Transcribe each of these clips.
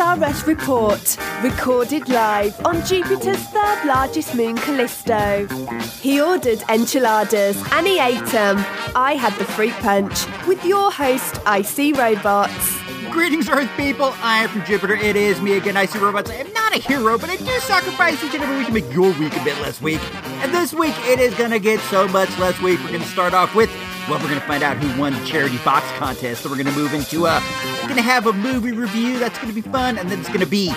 Toys report, recorded live on Jupiter's third largest moon, Callisto. He ordered enchiladas and he ate them. I had the fruit punch with your host, IC Robots. Greetings, Earth people. I am from Jupiter. It is me again, Icy Robots. I am not a hero, but I do sacrifice each and every week to make your week a bit less weak. And this week, it is going to get so much less weak. We're going to start off with, well, we're going to find out who won the charity box contest. So we're going to move into, uh, to have a movie review. That's to be fun. And then it's to be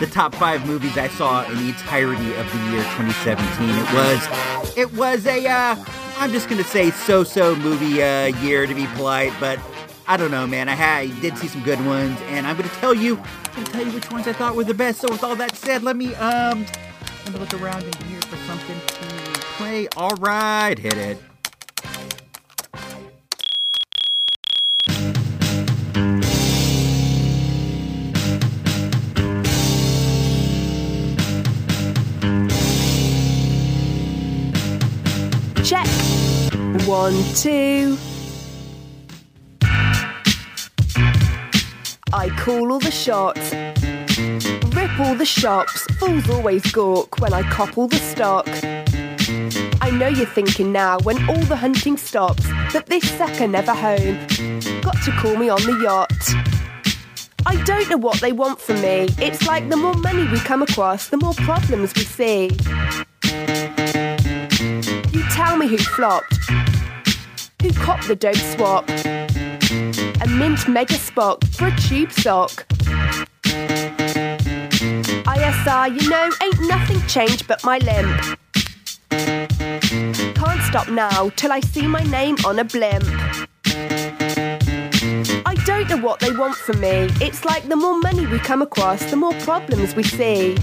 the top five movies I saw in the entirety of the year 2017. It was, it was a, uh, I'm just to say so-so movie, uh, year to be polite, but I don't know, man. I, had, I did see some good ones, and I'm to tell you, I'm to tell you which ones I thought were the best. So with all that said, let me um, let me look around in here for something to play. All right, hit it. One, two. I call all the shots. Rip all the shops. Fools always gawk when I cop all the stock. I know you're thinking now when all the hunting stops that this sucker never home. Got to call me on the yacht. I don't know what they want from me. It's like the more money we come across, the more problems we see. You tell me who flopped, who copped the dope swap, a mint mega spock for a tube sock. ISR, you know, ain't nothing changed but my limp. Can't stop now till I see my name on a blimp. I don't know what they want from me. It's like the more money we come across, the more problems we see.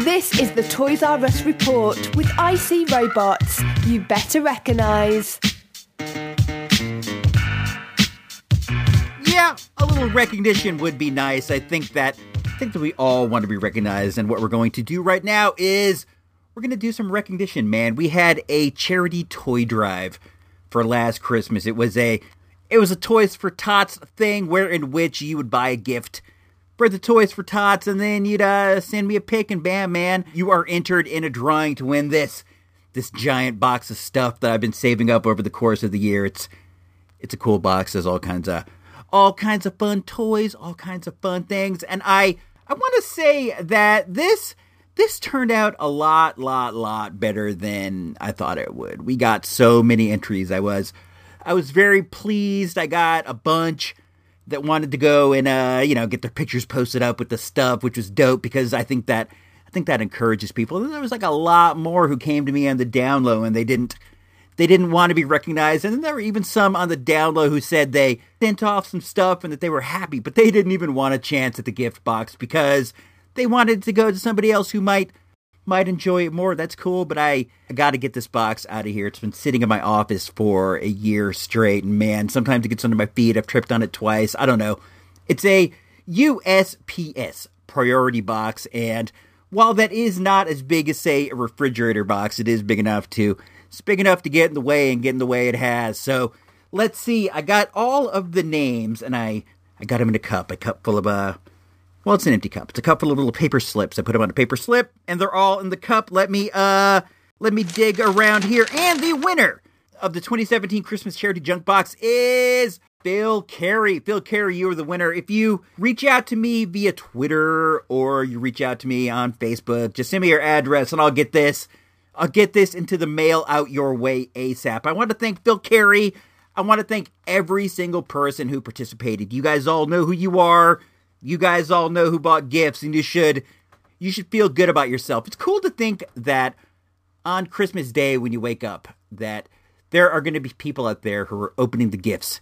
This is the Toys R Us report with IC Robots. You better recognise. Yeah, a little recognition would be nice. I think that I think that we all want to be recognized, and what we're going to do right now is we're going to do some recognition. Man, we had a charity toy drive for last Christmas. It was a it was a Toys for Tots thing, where in which you would buy a gift for the Toys for Tots, and then you'd uh, send me a pic, and bam, man, you are entered in a drawing to win this this giant box of stuff that I've been saving up over the course of the year. It's it's a cool box. There's all kinds of all kinds of fun toys, all kinds of fun things, and I I want to say that this this turned out a lot, lot, lot better than I thought it would. We got so many entries. I was I was very pleased. I got a bunch that wanted to go and uh, you know get their pictures posted up with the stuff, which was dope because I think that I think that encourages people. And there was like a lot more who came to me on the down low and they didn't they didn't want to be recognized. And then there were even some on the down low who said they sent off some stuff and that they were happy, but they didn't even want a chance at the gift box because they wanted to go to somebody else who might might enjoy it more. That's cool, but I, I got to get this box out of here. It's been sitting in my office for a year straight, and man, sometimes it gets under my feet. I've tripped on it twice. I don't know. It's a USPS priority box, and while that is not as big as say a refrigerator box, it is big enough to it's big enough to get in the way and get in the way it has. So let's see. I got all of the names, and I I got them in a cup, a cup full of uh well, it's an empty cup. It's a cup full of little paper slips. I put them on a paper slip, and they're all in the cup. Let me uh let me dig around here. And the winner of the 2017 Christmas Charity Junk Box is Phil Carey. Phil Carey, you are the winner. If you reach out to me via Twitter or you reach out to me on Facebook, just send me your address and I'll get this. I'll get this into the mail out your way ASAP. I want to thank Phil Carey. I want to thank every single person who participated. You guys all know who you are. You guys all know who bought gifts, and you should you should feel good about yourself. It's cool to think that on Christmas Day when you wake up that there are going to be people out there who are opening the gifts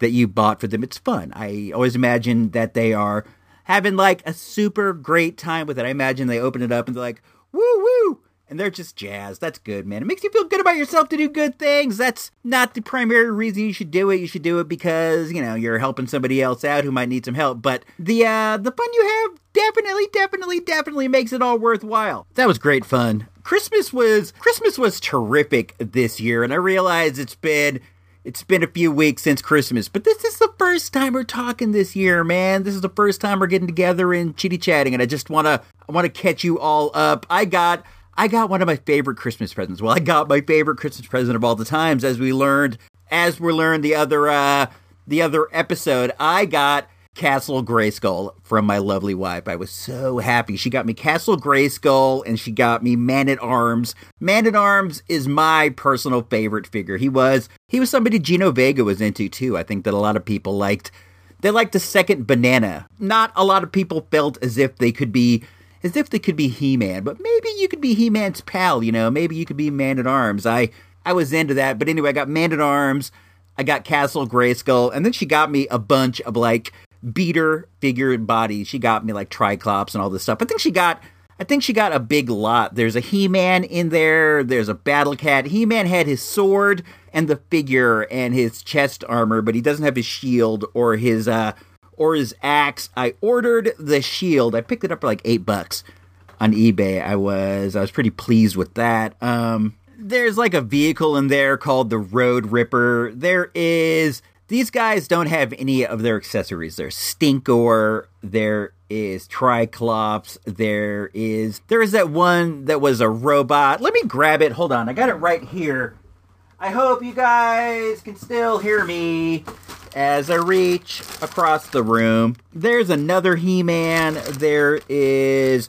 that you bought for them. It's fun. I always imagine that they are having like a super great time with it. I imagine they open it up and they're like, woo woo. And they're just jazzed. That's good, man. It makes you feel good about yourself to do good things. That's not the primary reason you should do it. You should do it because, you know, you're helping somebody else out who might need some help. But the uh the fun you have definitely, definitely, definitely makes it all worthwhile. That was great fun. Christmas was Christmas was terrific this year, and I realize it's been it's been a few weeks since Christmas, but this is the first time we're talking this year, man. This is the first time we're getting together and chitty chatting, and I just wanna I wanna catch you all up. I got I got one of my favorite Christmas presents. Well, I got my favorite Christmas present of all the times, as we learned as we learned the other uh the other episode. I got Castle Grayskull from my lovely wife. I was so happy. She got me Castle Grayskull and she got me Man at Arms. Man at Arms is my personal favorite figure. He was he was somebody Gino Vega was into too. I think that a lot of people liked they liked the second banana. Not a lot of people felt as if they could be as if they could be He-Man, but maybe you could be He-Man's pal, you know, maybe you could be Man at Arms. I I was into that, but anyway, I got Man at Arms, I got Castle Grayskull, and then she got me a bunch of like beater figure bodies. She got me like Triclops and all this stuff. I think she got I think she got a big lot. There's a He-Man in there, there's a Battle Cat. He-Man had his sword and the figure and his chest armor, but he doesn't have his shield or his uh or his axe. I ordered the shield. I picked it up for like 8 bucks on eBay. I was I was pretty pleased with that. Um there's like a vehicle in there called the Road Ripper. There is these guys don't have any of their accessories. There's Stinkor, there is Triclops, there is there is that one that was a robot. Let me grab it. Hold on. I got it right here. I hope you guys can still hear me as I reach across the room. There's another He-Man. There is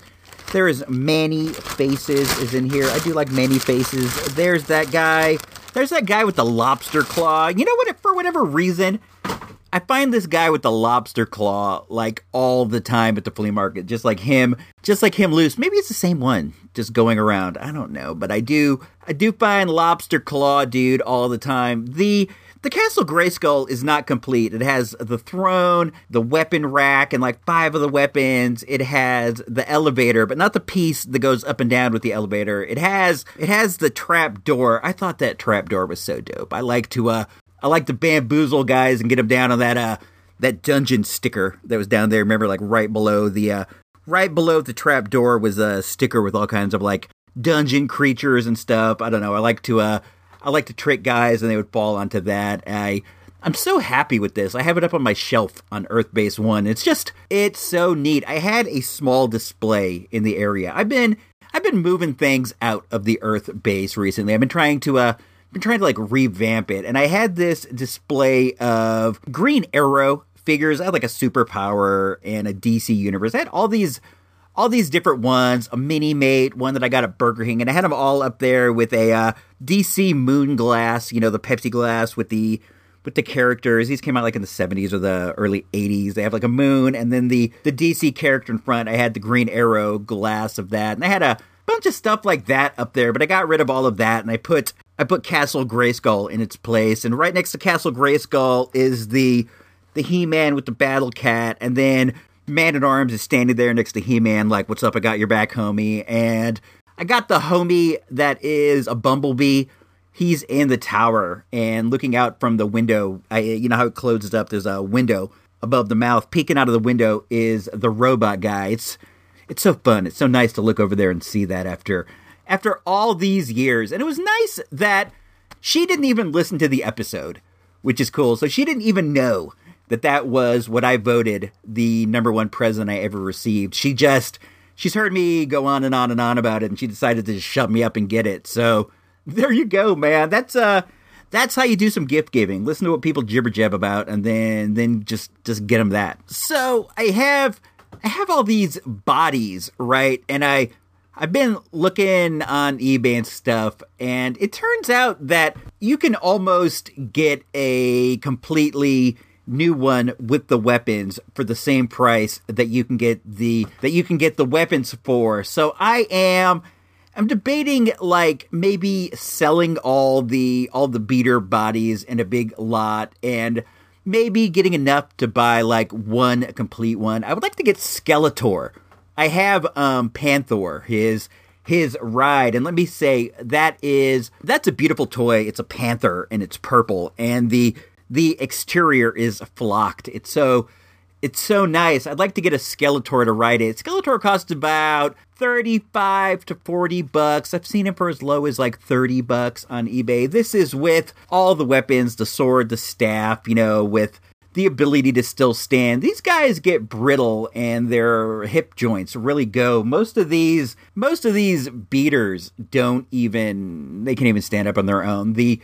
there is Man-E-Faces is in here. I do like Man-E-Faces. There's that guy. There's that guy with the lobster claw. You know what? For whatever reason, I find this guy with the lobster claw like all the time at the flea market. Just like him, just like him loose. Maybe it's the same one just going around. I don't know, but I do I do find lobster claw dude all the time. The the Castle Grayskull is not complete. It has the throne, the weapon rack, and like five of the weapons. It has the elevator, but not the piece that goes up and down with the elevator. It has it has the trap door. I thought that trap door was so dope. I like to uh I like to bamboozle guys and get them down on that uh that dungeon sticker that was down there. Remember, like right below the uh right below the trap door was a sticker with all kinds of like dungeon creatures and stuff. I don't know. I like to uh I like to trick guys and they would fall onto that. I I'm so happy with this. I have it up on my shelf on Earth Base 1. It's just it's so neat. I had a small display in the area. I've been I've been moving things out of the Earth base recently. I've been trying to uh been trying to like revamp it and I had this display of Green Arrow figures. I had like a superpower and a DC universe. I had all these all these different ones, a Minimate, one that I got at Burger King, and I had them all up there with a uh, DC Moon glass, you know, the Pepsi glass with the with the characters. These came out like in the 70s or the early 80s. They have like a moon and then the the DC character in front. I had the Green Arrow glass of that. And I had a bunch of stuff like that up there, but I got rid of all of that and I put I put Castle Grayskull in its place. And right next to Castle Grayskull is the the He-Man with the Battle Cat and then Man at Arms is standing there next to He Man, like, "What's up? I got your back, homie." And I got the homie that is a bumblebee. He's in the tower and looking out from the window. I, you know how it closes up. There's a window above the mouth. Peeking out of the window is the robot guy. It's it's so fun. It's so nice to look over there and see that after after all these years. And it was nice that she didn't even listen to the episode, which is cool. So she didn't even know that that was what I voted the number one present I ever received. She just she's heard me go on and on and on about it, and she decided to just shut me up and get it. So there you go, man. That's uh that's how you do some gift giving. Listen to what people jibber jab about, and then then just just get them that. So I have I have all these bodies, right? And I I've been looking on eBay and stuff, and it turns out that you can almost get a completely new one with the weapons for the same price that you can get the that you can get the weapons for. So I am I'm debating like maybe selling all the all the beater bodies in a big lot and maybe getting enough to buy like one complete one. I would like to get Skeletor. I have um Panthor, his his ride, and let me say that is that's a beautiful toy. It's a panther and it's purple, and the the exterior is flocked. It's so it's so nice. I'd like to get a Skeletor to ride it. Skeletor costs about 35 to 40 bucks. I've seen it for as low as like 30 bucks on eBay. This is with all the weapons, the sword, the staff, you know, with the ability to still stand. These guys get brittle and their hip joints really go. Most of these most of these beaters don't even they can't even stand up on their own. The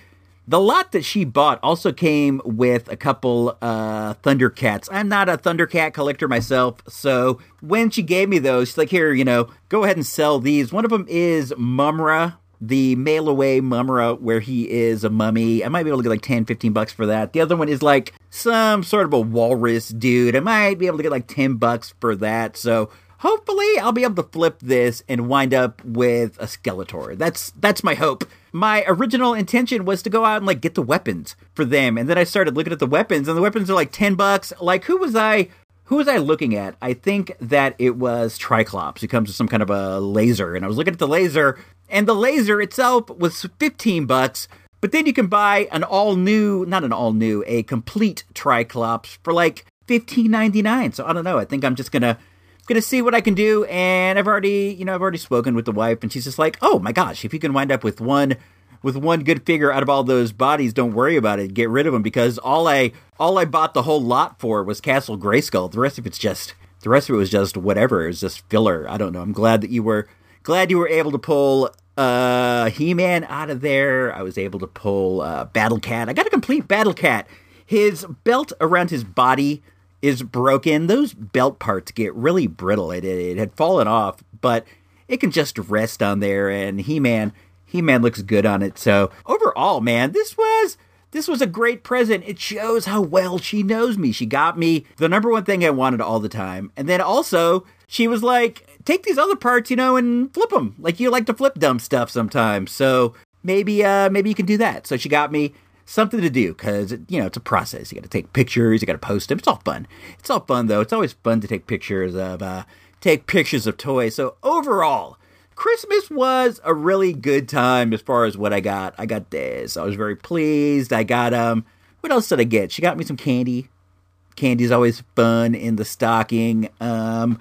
the lot that she bought also came with a couple uh, Thundercats. I'm not a Thundercat collector myself, so when she gave me those, she's like, "Here, you know, go ahead and sell these." One of them is Mumm-Ra, the mail away Mumm-Ra, where he is a mummy. I might be able to get like 10, 15 bucks for that. The other one is like some sort of a walrus dude. I might be able to get like 10 bucks for that. So hopefully I'll be able to flip this and wind up with a Skeletor. That's that's my hope. My original intention was to go out and like get the weapons for them, and then I started looking at the weapons, and the weapons are like ten bucks. Like who was I? Who was I looking at? I think that it was Triclops. It comes with some kind of a laser, and I was looking at the laser, and the laser itself was fifteen bucks. But then you can buy an all new, not an all new, a complete Triclops for like fifteen ninety nine. So I don't know. I think I'm just gonna gonna see what I can do. And I've already, you know, I've already spoken with the wife, and she's just like, "Oh my gosh, if you can wind up with one." With one good figure out of all those bodies, don't worry about it. Get rid of them because all I all I bought the whole lot for was Castle Grayskull. The rest of it's just the rest of it was just whatever. It was just filler. I don't know. I'm glad that you were glad you were able to pull uh He-Man out of there. I was able to pull uh Battle Cat. I got a complete Battle Cat. His belt around his body is broken. Those belt parts get really brittle. It, it, had fallen off, but it can just rest on there. And He Man, He Man looks good on it. So overall, man, this was this was a great present. It shows how well she knows me. She got me the number one thing I wanted all the time, and then also she was like, take these other parts, you know, and flip them. Like you like to flip dumb stuff sometimes. So maybe uh maybe you can do that. So she got me something to do because you know it's a process. You got to take pictures, you got to post them. It's all fun. It's all fun though. It's always fun to take pictures of uh, take pictures of toys. So overall, Christmas was a really good time as far as what I got. I got this. I was very pleased. I got um. What else did I get? She got me some candy. Candy's always fun in the stocking. Um,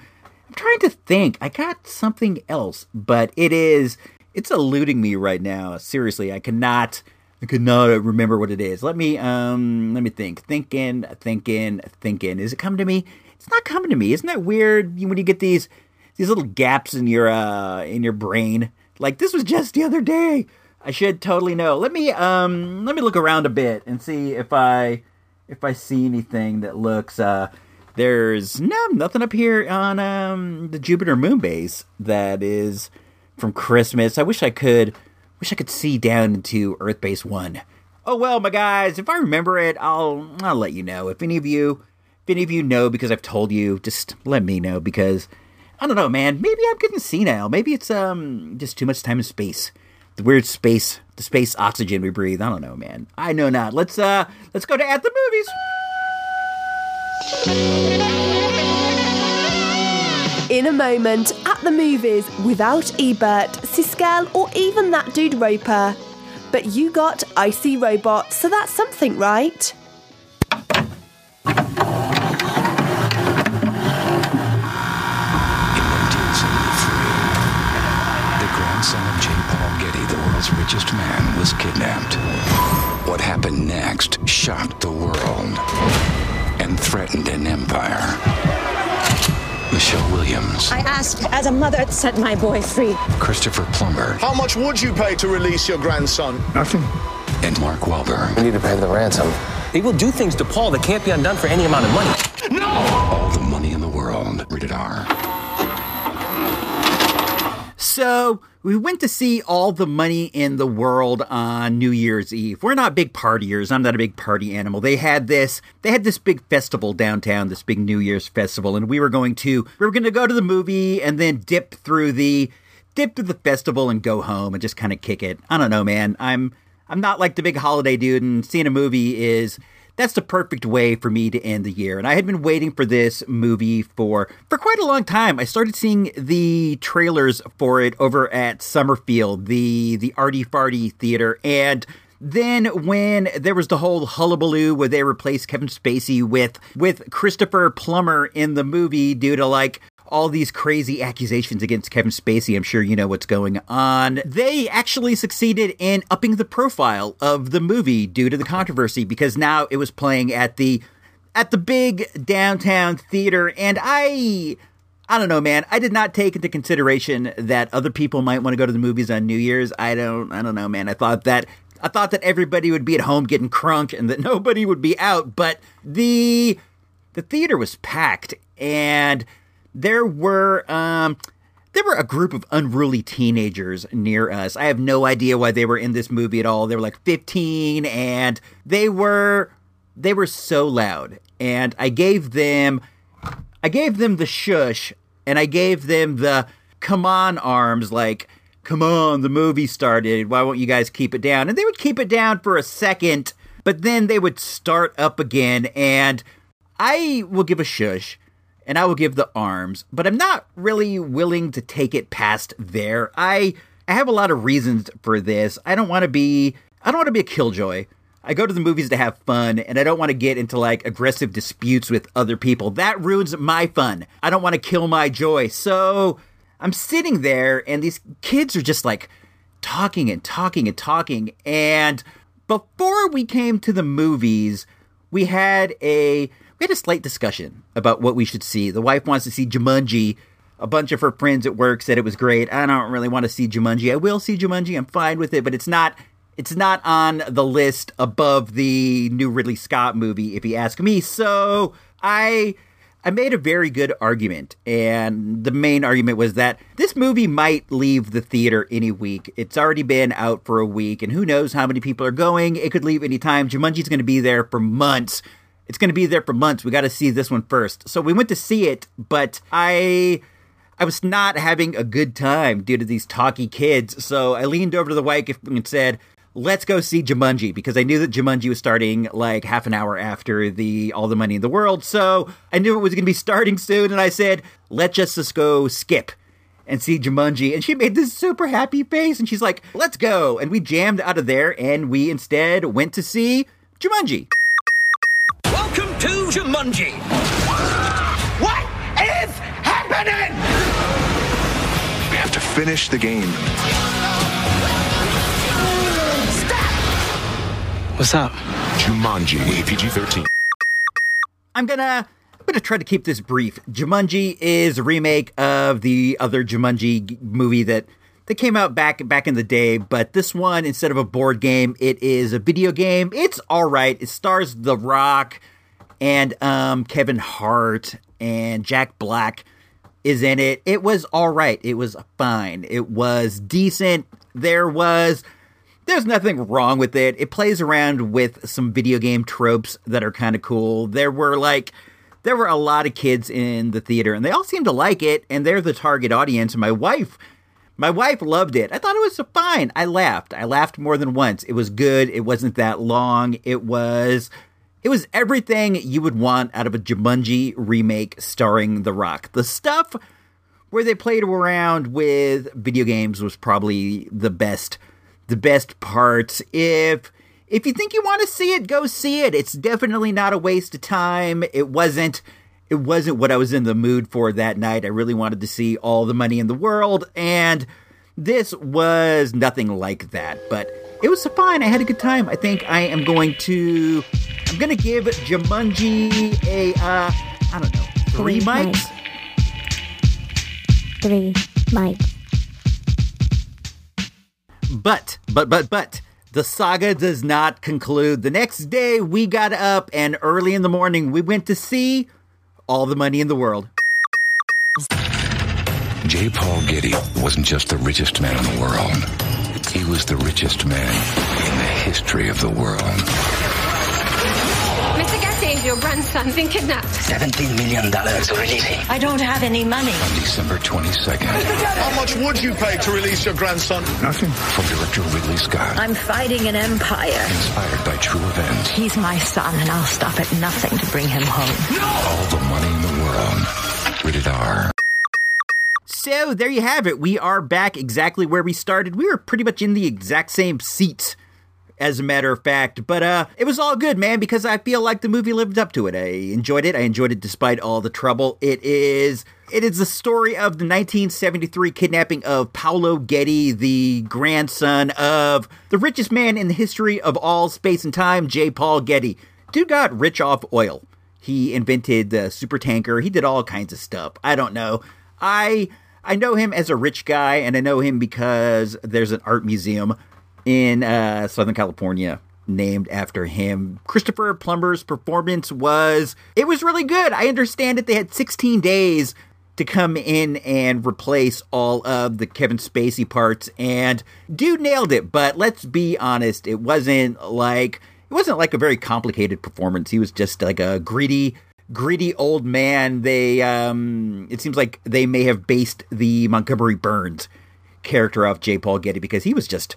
I'm trying to think. I got something else, but it is it's eluding me right now. Seriously, I cannot I could not remember what it is. Let me um let me think. Thinking, thinking, thinking. Is it coming to me? It's not coming to me. Isn't that weird when you get these these little gaps in your uh in your brain? Like this was just the other day. I should totally know. Let me um let me look around a bit and see if I if I see anything that looks uh there's no nothing up here on um the Jupiter moon base that is from Christmas. I wish I could wish I could see down into Earth Base One. Oh well, my guys, if I remember it, I'll I'll let you know. If any of you if any of you know because I've told you, just let me know because I don't know, man. Maybe I'm getting senile. Maybe it's um just too much time in space. The weird space, the space oxygen we breathe. I don't know, man. I know not. Let's uh let's go to at the movies. In a moment, at the movies, without Ebert, Siskel, or even that dude Roeper. But you got Icy Robot, so that's something, right? In 1973, the grandson of J. Paul Getty, the world's richest man, was kidnapped. What happened next shocked the world and threatened an empire. Michelle I asked as a mother to set my boy free. Christopher Plummer, How much would you pay to release your grandson? Nothing. and Mark Wahlberg. We need to pay the ransom. They will do things to Paul that can't be undone for any amount of money. No! All the money in the world. Rated R. So we went to see all the money in the world on New Year's Eve. We're not big partiers. I'm not a big party animal. They had this they had this big festival downtown, this big New Year's festival, and we were going to we were gonna go to the movie and then dip through the dip through the festival and go home and just kind of kick it. I don't know, man. I'm I'm not like the big holiday dude and seeing a movie is that's the perfect way for me to end the year. And I had been waiting for this movie for for quite a long time. I started seeing the trailers for it over at Summerfield, the the Arty Farty theater, and then when there was the whole hullabaloo where they replaced Kevin Spacey with with Christopher Plummer in the movie due to like all these crazy accusations against Kevin Spacey. I'm sure you know what's going on. They actually succeeded in upping the profile of the movie due to the controversy because now it was playing at the at the big downtown theater and I I don't know, man. I did not take into consideration that other people might want to go to the movies on New Year's. I don't I don't know, man. I thought that I thought that everybody would be at home getting crunk and that nobody would be out, but the the theater was packed and there were um there were a group of unruly teenagers near us. I have no idea why they were in this movie at all. They were like 15 and they were they were so loud. And I gave them I gave them the shush and I gave them the come on arms like come on the movie started. Why won't you guys keep it down? And they would keep it down for a second, but then they would start up again and I will give a shush and I will give the arms, but I'm not really willing to take it past there. I I have a lot of reasons for this. I don't want to be I don't want to be a killjoy. I go to the movies to have fun and I don't want to get into like aggressive disputes with other people. That ruins my fun. I don't want to kill my joy. So I'm sitting there and these kids are just like talking and talking and talking and before we came to the movies, we had a had a slight discussion about what we should see. The wife wants to see Jumanji. A bunch of her friends at work said it was great. I don't really want to see Jumanji. I will see Jumanji. I'm fine with it, but it's not it's not on the list above the new Ridley Scott movie if you ask me. So, I I made a very good argument, and the main argument was that this movie might leave the theater any week. It's already been out for a week, and who knows how many people are going. It could leave any time. Jumanji's going to be there for months. It's going to be there for months. We got to see this one first. So we went to see it, but I I was not having a good time due to these talky kids. So I leaned over to the wife and said, "Let's go see Jumanji," because I knew that Jumanji was starting like half an hour after the All the Money in the World. So I knew it was going to be starting soon, and I said, "Let's just go skip." And see Jumanji, and she made this super happy face, and she's like, "Let's go!" And we jammed out of there, and we instead went to see Jumanji. Welcome to Jumanji. What is happening? We have to finish the game. Stop! What's up? Jumanji. PG 13. I'm gonna I'm gonna try to keep this brief. Jumanji is a remake of the other Jumanji g- movie that that came out back back in the day, but this one instead of a board game, it is a video game. It's all right. It stars The Rock and um, Kevin Hart and Jack Black is in it. It was all right. It was fine. It was decent. There was there's nothing wrong with it. It plays around with some video game tropes that are kind of cool. There were like there were a lot of kids in the theater and they all seemed to like it and they're the target audience. My wife my wife loved it. I thought it was fine. I laughed. I laughed more than once. It was good. It wasn't that long. It was it was everything you would want out of a Jumanji remake starring The Rock. The stuff where they played around with video games was probably the best the best part. If if you think you want to see it, go see it. It's definitely not a waste of time. It wasn't it wasn't what I was in the mood for that night. I really wanted to see all the money in the world and this was nothing like that, but it was fine. I had a good time. I think I am going to I'm going to give Jumanji a uh I don't know, 3 Three mics. Three mics. But, but, but, but, the saga does not conclude. The next day, we got up and early in the morning, we went to see all the money in the world. J. Paul Getty wasn't just the richest man in the world. He was the richest man in the history of the world. Mr. Getty, your grandson's been kidnapped. $17 million to release him. I don't have any money. On December 22nd, How much would you pay to release your grandson? Nothing. from director Ridley Scott, I'm fighting an empire. inspired by true events, He's my son, and I'll stop at nothing to bring him home. all the money in the world. Rated R. So there you have it. We are back exactly where we started. We were pretty much in the exact same seats, as a matter of fact. But uh, it was all good, man, because I feel like the movie lived up to it. I enjoyed it. I enjoyed it despite all the trouble. It is. It is the story of the 1973 kidnapping of Paolo Getty, the grandson of the richest man in the history of all space and time, J. Paul Getty. Dude got rich off oil. He invented the super tanker. He did all kinds of stuff. I don't know. I I know him as a rich guy, and I know him because there's an art museum in uh, Southern California named after him. Christopher Plummer's performance was it was really good. I understand that they had 16 days to come in and replace all of the Kevin Spacey parts, and dude nailed it. But let's be honest, it wasn't like it wasn't like a very complicated performance. He was just like a greedy gritty old man. They um it seems like they may have based the Montgomery Burns character off J. Paul Getty because he was just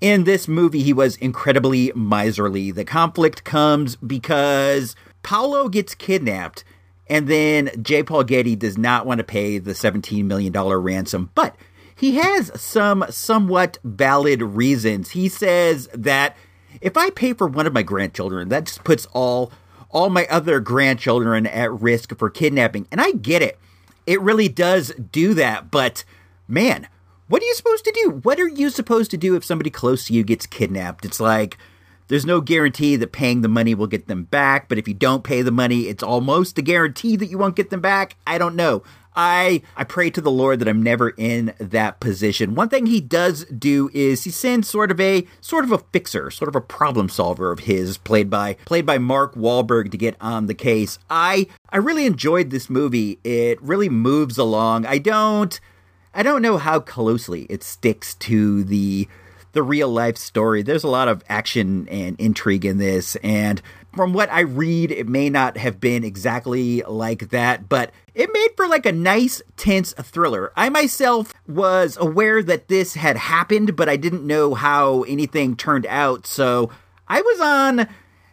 in this movie he was incredibly miserly. The conflict comes because Paolo gets kidnapped and then J. Paul Getty does not want to pay the $17 million ransom, but he has some somewhat valid reasons. He says that if I pay for one of my grandchildren, that just puts all all my other grandchildren at risk for kidnapping. And I get it. It really does do that, but man, what are you supposed to do? What are you supposed to do if somebody close to you gets kidnapped? It's like there's no guarantee that paying the money will get them back, but if you don't pay the money, it's almost a guarantee that you won't get them back. I don't know. I I pray to the Lord that I'm never in that position. One thing he does do is he sends sort of a sort of a fixer, sort of a problem solver of his, played by played by Mark Wahlberg to get on the case. I I really enjoyed this movie. It really moves along. I don't I don't know how closely it sticks to the the real life story. There's a lot of action and intrigue in this, and from what I read, it may not have been exactly like that, but it made for like a nice, tense thriller. I myself was aware that this had happened, but I didn't know how anything turned out, so I was on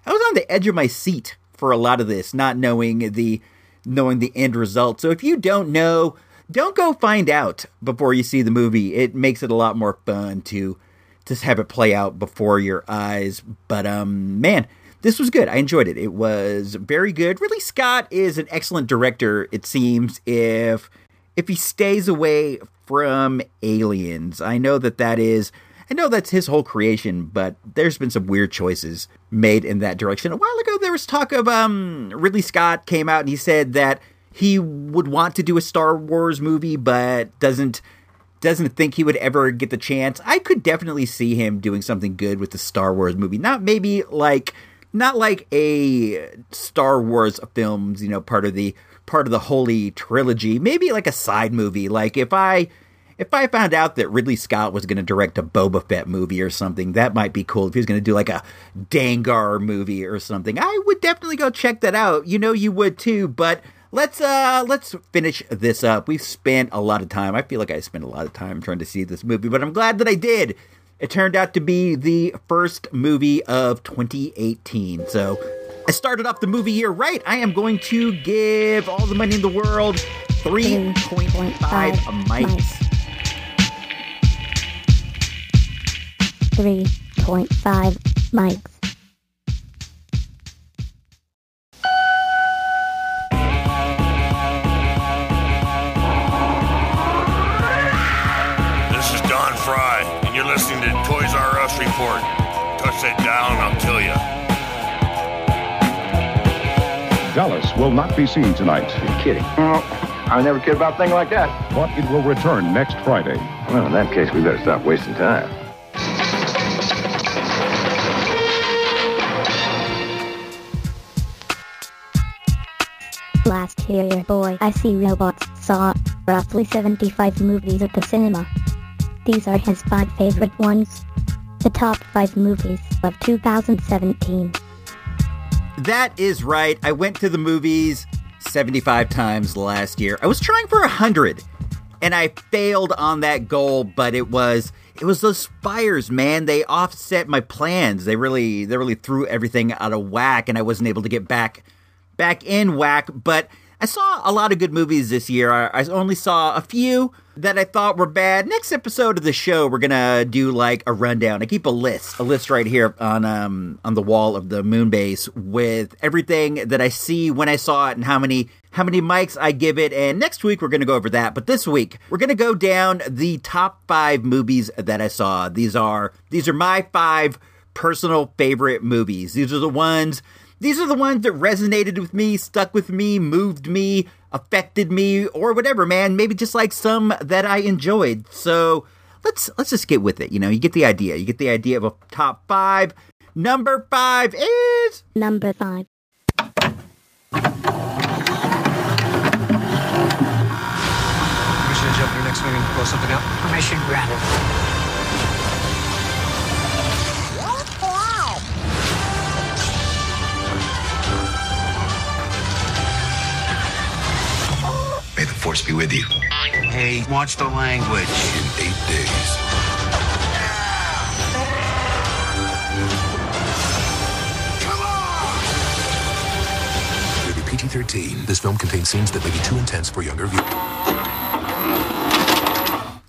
I was on the edge of my seat for a lot of this, not knowing the knowing the end result. So if you don't know, don't go find out before you see the movie. It makes it a lot more fun to just have it play out before your eyes. But um man, this was good. I enjoyed it. It was very good. Ridley Scott is an excellent director, it seems, if if he stays away from aliens. I know that that is I know that's his whole creation, but there's been some weird choices made in that direction. A while ago there was talk of um Ridley Scott came out and he said that he would want to do a Star Wars movie but doesn't doesn't think he would ever get the chance. I could definitely see him doing something good with the Star Wars movie. Not maybe like not like a Star Wars films, you know, part of the part of the holy trilogy. Maybe like a side movie. Like if I if I found out that Ridley Scott was going to direct a Boba Fett movie or something, that might be cool. If he was going to do like a Dengar movie or something, I would definitely go check that out. You know, you would too. But let's uh let's finish this up. We've spent a lot of time. I feel like I spent a lot of time trying to see this movie, but I'm glad that I did. It turned out to be the first movie of 2018. So I started off the movie year right. I am going to give all the money in the world 3.5 mics. 3.5 mics. R Us Report. Touch that down, I'll kill you. Dallas will not be seen tonight. You're kidding. Well, I never cared about a thing like that. But it will return next Friday. Well, in that case, we better stop wasting time. Last year, boy. I see robots. Saw. roughly 75 movies at the cinema. These are his five favorite ones. The top five movies of 2017. That is right. I went to the movies 75 times last year. I was trying for 100 and I failed on that goal, but it was it was those fires, man. They offset my plans. They really they really threw everything out of whack and I wasn't able to get back back in whack, but I saw a lot of good movies this year. I only saw a few that I thought were bad. Next episode of the show, we're gonna do like a rundown. I keep a list, a list right here on um on the wall of the moon base with everything that I see when I saw it and how many how many mics I give it. And next week we're gonna go over that. But this week we're gonna go down the top five movies that I saw. These are these are my five personal favorite movies. These are the ones these are the ones that resonated with me, stuck with me, moved me, affected me, or whatever, man. Maybe just like some that I enjoyed. So let's let's just get with it. You know, you get the idea. You get the idea of a top five. Number five is number five. Permission to jump in your next swing and blow something out. Permission granted. Force be with you. Hey, watch the language. In eight days. Come Rated PG-13. This film contains scenes that may be too intense for younger viewers.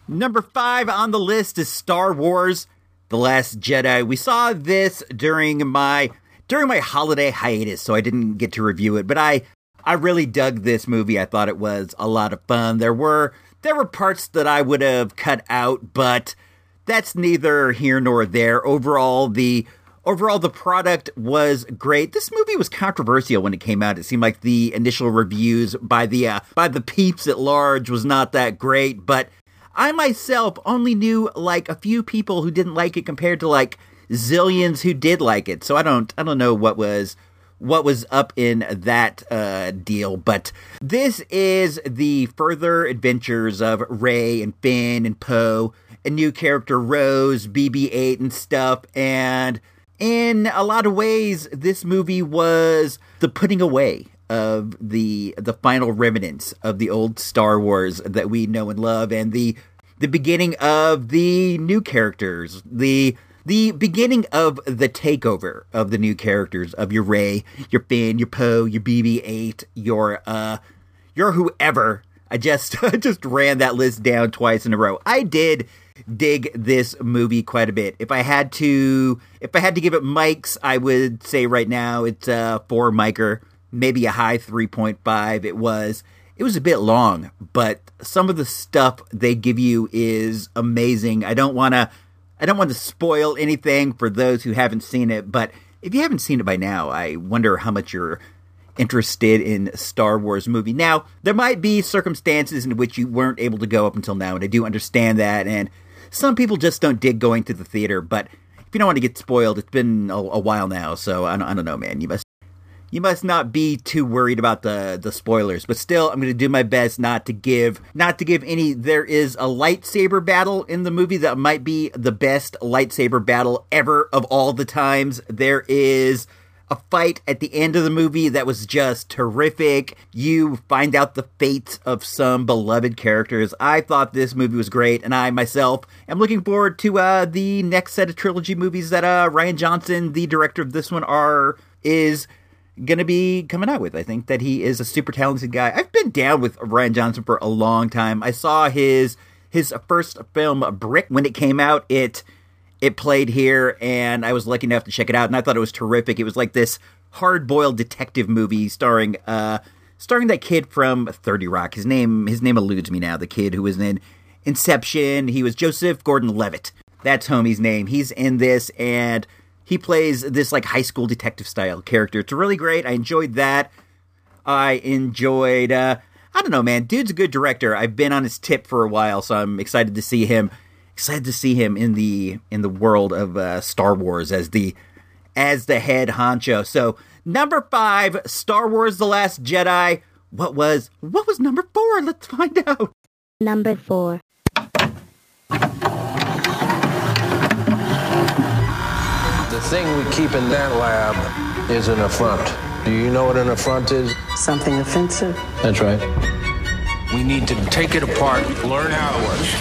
Number five on the list is Star Wars: The Last Jedi. We saw this during my during my holiday hiatus, so I didn't get to review it, but I I really dug this movie. I thought it was a lot of fun. There were there were parts that I would have cut out, but that's neither here nor there. Overall, the overall the product was great. This movie was controversial when it came out. It seemed like the initial reviews by the uh, by the peeps at large was not that great, but I myself only knew like a few people who didn't like it compared to like zillions who did like it. So I don't I don't know what was what was up in that uh, deal. But this is the further adventures of Rey and Finn and Poe, a new character Rose, BB-8 and stuff, and in a lot of ways, this movie was the putting away of the the final remnants of the old Star Wars that we know and love, and the the beginning of the new characters, the the beginning of the takeover of the new characters of your Rey, your Finn, your Poe, your BB-8, your uh, your whoever. I just just ran that list down twice in a row. I did dig this movie quite a bit. If I had to, if I had to give it mics, I would say right now it's a four micer, maybe a high three point five. It was it was a bit long, but some of the stuff they give you is amazing. I don't want to I don't want to spoil anything for those who haven't seen it, but if you haven't seen it by now, I wonder how much you're interested in Star Wars movie. Now, there might be circumstances in which you weren't able to go up until now, and I do understand that, and some people just don't dig going to the theater, but if you don't want to get spoiled, it's been a, a while now, so I don't, I don't know, man. You must you must not be too worried about the the spoilers but still i'm going to do my best not to give not to give any there is a lightsaber battle in the movie that might be the best lightsaber battle ever of all the times there is a fight at the end of the movie that was just terrific. You find out the fates of some beloved characters. I thought this movie was great, and I myself am looking forward to uh, the next set of trilogy movies that uh, Rian Johnson, the director of this one, are is going to be coming out with. I think that he is a super talented guy. I've been down with Rian Johnson for a long time. I saw his his first film Brick when it came out. It it played here and I was lucky enough to check it out and I thought it was terrific. It was like this hard-boiled detective movie starring uh starring that kid from 30 Rock. His name his name eludes me now. The kid who was in Inception. He was Joseph Gordon-Levitt. That's homie's name. He's in this and he plays this like high school detective style character. It's really great. I enjoyed that. I enjoyed uh I don't know, man. Dude's a good director. I've been on his tip for a while, so I'm excited to see him excited to see him in the in the world of uh, Star Wars as the as the head honcho. So number five, Star Wars: The Last Jedi. What was what was number four? Let's find out. Number 4. The thing we keep in that lab is an affront. Do you know what an affront is? Something offensive. That's right. We need to take it apart, learn how it works.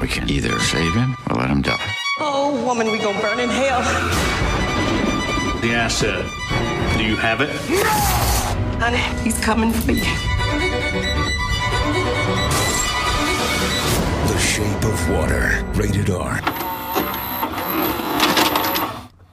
We can either save him or let him die. Oh, woman, we gonna burn in hell. The asset. Do you have it? Honey, he's coming for you. The Shape of Water. Rated R.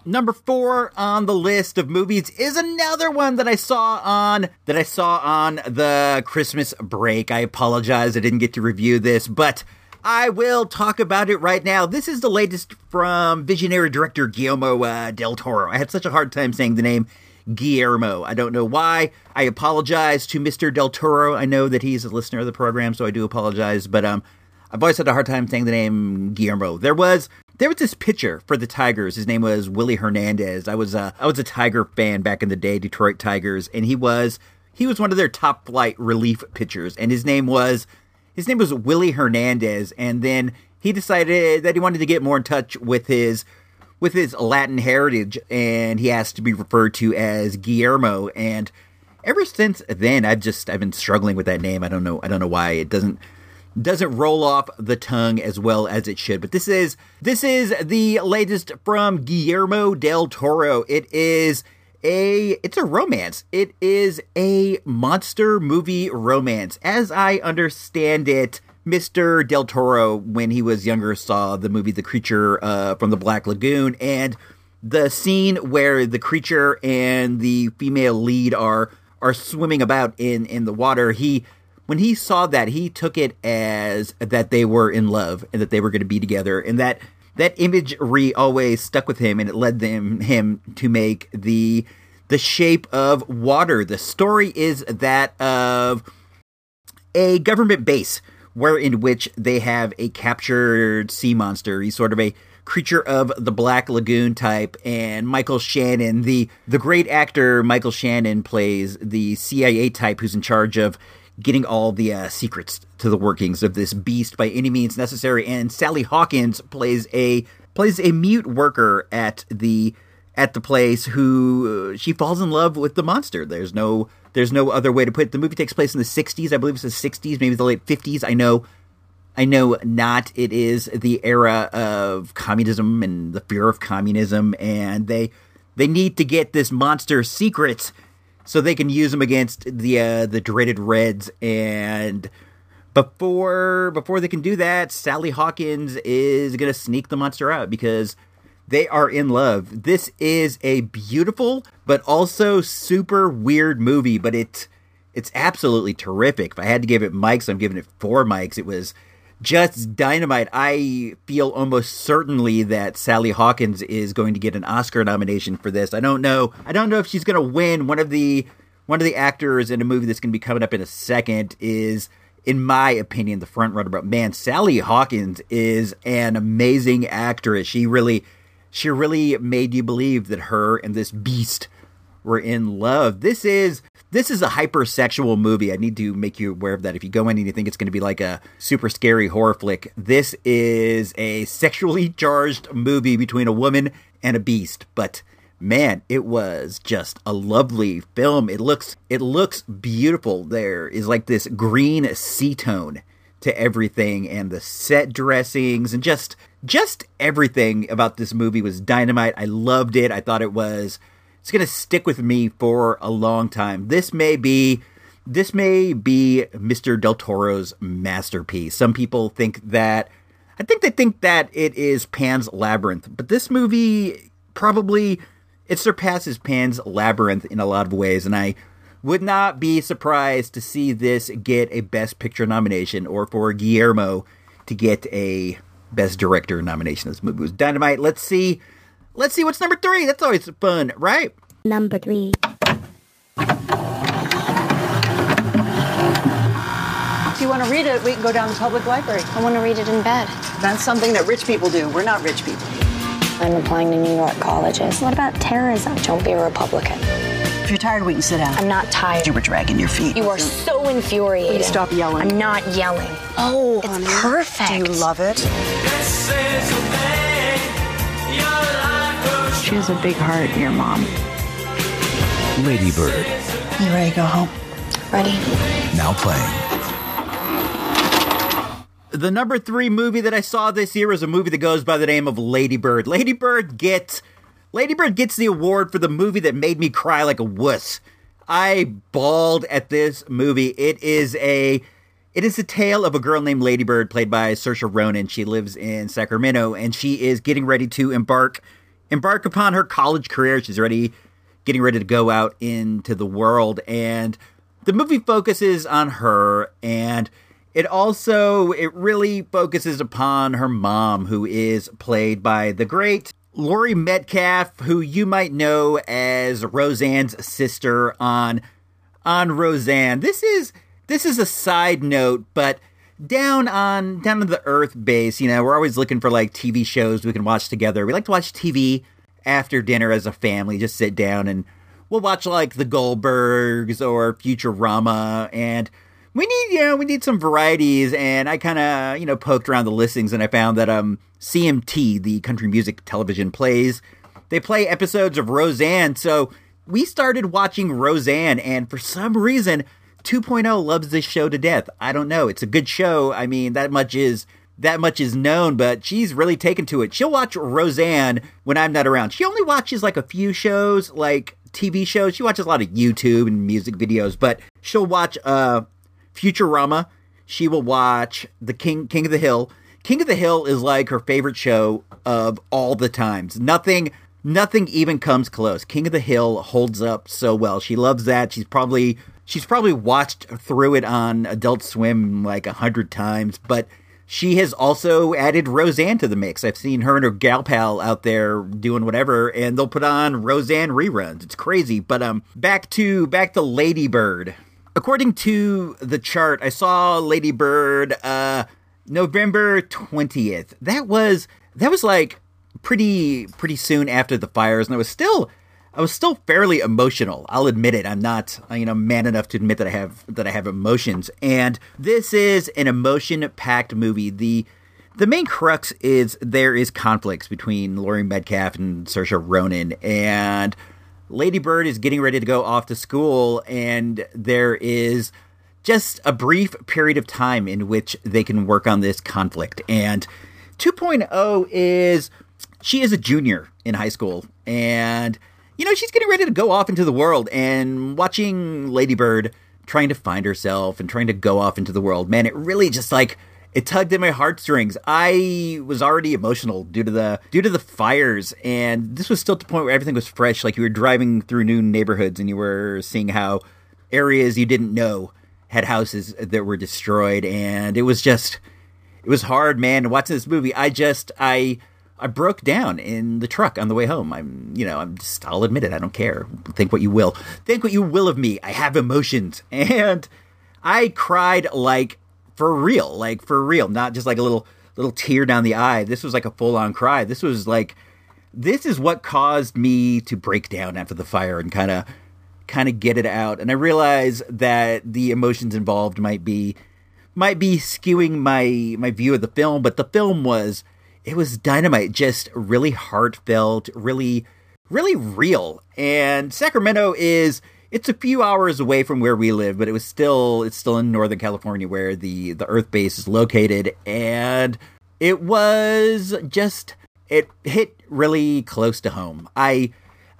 Number four on the list of movies is another one that I saw on that I saw on the Christmas break. I apologize I didn't get to review this, but I will talk about it right now. This is the latest from visionary director Guillermo uh, del Toro. I had such a hard time saying the name Guillermo. I don't know why. I apologize to Mr. Del Toro. I know that he's a listener of the program, so I do apologize, but um I've always had a hard time saying the name Guillermo. There was there was this pitcher for the Tigers. His name was Willie Hernandez. I was a I was a Tiger fan back in the day, Detroit Tigers, and he was he was one of their top flight relief pitchers, and his name was his name was Willie Hernandez. And then he decided that he wanted to get more in touch with his with his Latin heritage, and he asked to be referred to as Guillermo. And ever since then, I've just I've been struggling with that name. I don't know I don't know why it doesn't doesn't roll off the tongue as well as it should. But this is this is the latest from Guillermo del Toro. It is a it's a romance. It is a monster movie romance. As I understand it, Mr. Del Toro when he was younger saw the movie The Creature uh, from the Black Lagoon and the scene where the creature and the female lead are are swimming about in in the water. He when he saw that, he took it as that they were in love and that they were going to be together, and that that imagery always stuck with him, and it led them him to make the the shape of water. The story is that of a government base where in which they have a captured sea monster. He's sort of a creature of the Black Lagoon type, and Michael Shannon, the the great actor Michael Shannon, plays the CIA type who's in charge of getting all the uh, secrets to the workings of this beast by any means necessary. And Sally Hawkins plays a plays a mute worker at the at the place who uh, she falls in love with the monster. There's no there's no other way to put it. The movie takes place in the 60s, I believe it's the 60s, maybe the late 50s. I know I know not. It is the era of communism and the fear of communism, and they they need to get this monster secrets so they can use them against the uh, the dreaded Reds. And before before they can do that, Sally Hawkins is gonna sneak the monster out because they are in love. This is a beautiful but also super weird movie, but it it's absolutely terrific. If I had to give it mics, I'm giving it four mics. It was just dynamite. I feel almost certainly that Sally Hawkins is going to get an Oscar nomination for this. I don't know. I don't know if she's going to win. One of the one of the actors in a movie that's going to be coming up in a second is in my opinion the front runner but man Sally Hawkins is an amazing actress. She really she really made you believe that her and this beast were in love. This is this is a hypersexual movie. I need to make you aware of that. If you go in and you think it's going to be like a super scary horror flick, this is a sexually charged movie between a woman and a beast. But man, it was just a lovely film. It looks it looks beautiful. There is like this green sea tone to everything and the set dressings and just just everything about this movie was dynamite. I loved it. I thought it was it's going to stick with me for a long time. This may be this may be Mr. Del Toro's masterpiece. Some people think that I think they think that it is Pan's Labyrinth, but this movie probably it surpasses Pan's Labyrinth in a lot of ways and I would not be surprised to see this get a best picture nomination or for Guillermo to get a best director nomination. This movie was dynamite. Let's see Let's see what's number three. That's always fun, right? Number three. If you want to read it? We can go down to the public library. I want to read it in bed. That's something that rich people do. We're not rich people. I'm applying to New York colleges. What about terrorism? Don't be a Republican. If you're tired, we can sit down. I'm not tired. You were dragging your feet. You are so infuriated. Please stop yelling. I'm not yelling. Oh, it's Honey, perfect. Do you love it? She has a big heart, your mom. Ladybird, You ready to go home? Ready? now playing. The number three movie that I saw this year is a movie that goes by the name of Ladybird. Ladybird gets Ladybird gets the award for the movie that made me cry like a wuss. I bawled at this movie. It is a it is a tale of a girl named Ladybird played by Saoirse Ronan. She lives in Sacramento and she is getting ready to embark embark upon her college career. She's ready getting ready to go out into the world and the movie focuses on her and it also it really focuses upon her mom who is played by the great Laurie Metcalf who you might know as Roseanne's sister on on Roseanne. This is this is a side note but down on down to the earth base, you know, we're always looking for like TV shows we can watch together. We like to watch TV after dinner as a family, just sit down and we'll watch like the Goldbergs or Futurama. And we need you know we need some varieties. And i kind of you know poked around the listings and i found that um cmt the country music television plays. They play episodes of roseanne. So we started watching roseanne and for some reason 2.0 loves this show to death i don't know it's a good show i mean that much is that much is known, but she's really taken to it. She'll watch Roseanne when I'm not around. She only watches like a few shows, like TV shows. She watches a lot of YouTube and music videos, but she'll watch uh Futurama. She will watch The King King of the Hill. King of the Hill is like her favorite show of all the times. Nothing nothing even comes close. King of the Hill holds up so well. She loves that. She's probably she's probably watched through it on Adult Swim like a hundred times, but she has also added Roseanne to the mix. I've seen her and her gal pal out there doing whatever, and they'll put on Roseanne reruns. It's crazy. But um, back to back to Ladybird. According to the chart, I saw Ladybird uh, November twentieth. That was that was like pretty pretty soon after the fires, and I was still I was still fairly emotional. I'll admit it. I'm not, you know, man enough to admit that I have that I have emotions. And this is an emotion-packed movie. The the main crux is there is conflicts between Laurie Metcalf and Saoirse Ronan, and Lady Bird is getting ready to go off to school, and there is just a brief period of time in which they can work on this conflict. And 2.0 is she is a junior in high school, and you know, she's getting ready to go off into the world and watching Ladybird trying to find herself and trying to go off into the world. Man, it really just like it tugged at my heartstrings. I was already emotional due to the due to the fires, and this was still at the point where everything was fresh. Like you were driving through new neighborhoods and you were seeing how areas you didn't know had houses that were destroyed, and it was just it was hard, man. Watching this movie, I just I I broke down in the truck on the way home. I'm, you know, I'm just, I'll admit it. I don't care. Think what you will. Think what you will of me. I have emotions. And I cried like for real, like for real, not just like a little, little tear down the eye. This was like a full on cry. This was like, this is what caused me to break down after the fire and kind of, kind of get it out. And I realized that the emotions involved might be, might be skewing my, my view of the film, but the film was, it was dynamite, just really heartfelt, really, really real. And Sacramento is it's a few hours away from where we live, but it was still it's still in Northern California where the the Earth base is located, and it was just it hit really close to home. I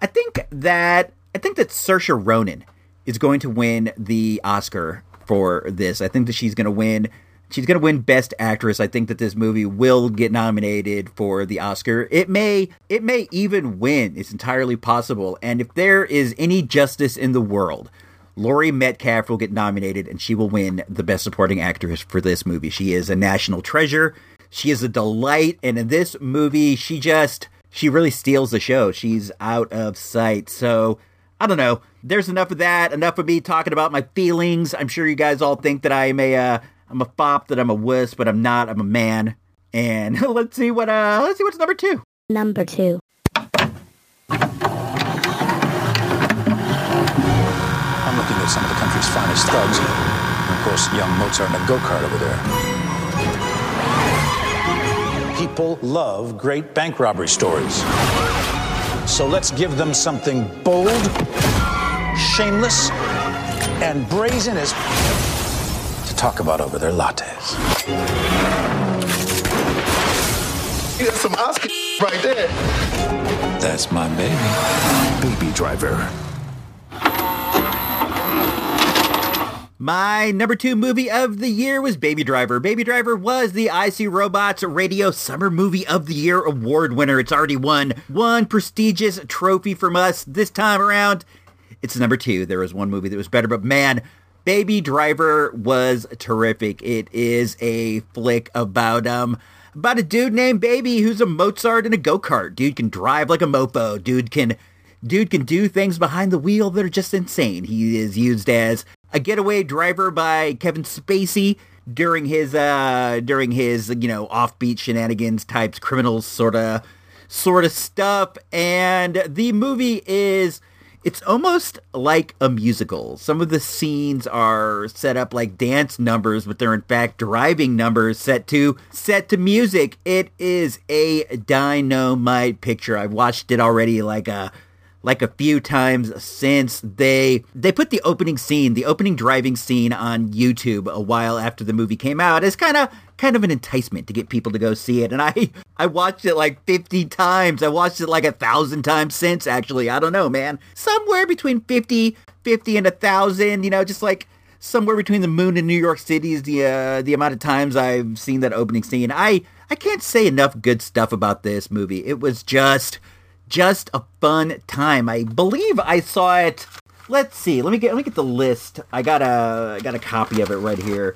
I think that I think that Saoirse Ronan is going to win the Oscar for this. I think that she's going to win She's going to win Best Actress. I think that this movie will get nominated for the Oscar. It may, it may even win. It's entirely possible. And if there is any justice in the world, Laurie Metcalf will get nominated, and she will win the Best Supporting Actress for this movie. She is a national treasure. She is a delight, and in this movie, she just, she really steals the show. She's out of sight. So I don't know. There's enough of that. Enough of me talking about my feelings. I'm sure you guys all think that I am a, uh, I'm a fop, that I'm a wuss, but I'm not. I'm a man. And let's see what uh let's see what's number two. Number two. I'm looking at some of the country's finest thugs. And of course, young Mozart in a go-kart over there. People love great bank robbery stories. So let's give them something bold, shameless, and brazen as to talk about over their lattes. That's some Oscar right there. That's my baby. Baby Driver. My number two movie of the year was Baby Driver. Baby Driver was the IC Robots Radio Summer Movie of the Year award winner. It's already won one prestigious trophy from us this time around. It's number two. There was one movie that was better, but man, Baby Driver was terrific. It is a flick about um about a dude named Baby who's a Mozart in a go-kart. Dude can drive like a mofo. Dude can dude can do things behind the wheel that are just insane. He is used as a getaway driver by Kevin Spacey during his uh during his you know offbeat shenanigans types criminals sort of sort of stuff and the movie is it's almost like a musical. Some of the scenes are set up like dance numbers, but they're in fact driving numbers set to set to music. It is a dynamite picture. I've watched it already like a like a few times since they they put the opening scene, the opening driving scene on YouTube a while after the movie came out as kind of kind of an enticement to get people to go see it. And I I watched it like 50 times. I watched it like a thousand times since actually. I don't know, man. Somewhere between 50 50 and a thousand, you know, just like somewhere between the moon and New York City is the uh, the amount of times I've seen that opening scene. I I can't say enough good stuff about this movie. It was just just a fun time. I believe I saw it. Let's see. Let me get let me get the list. I got a I got a copy of it right here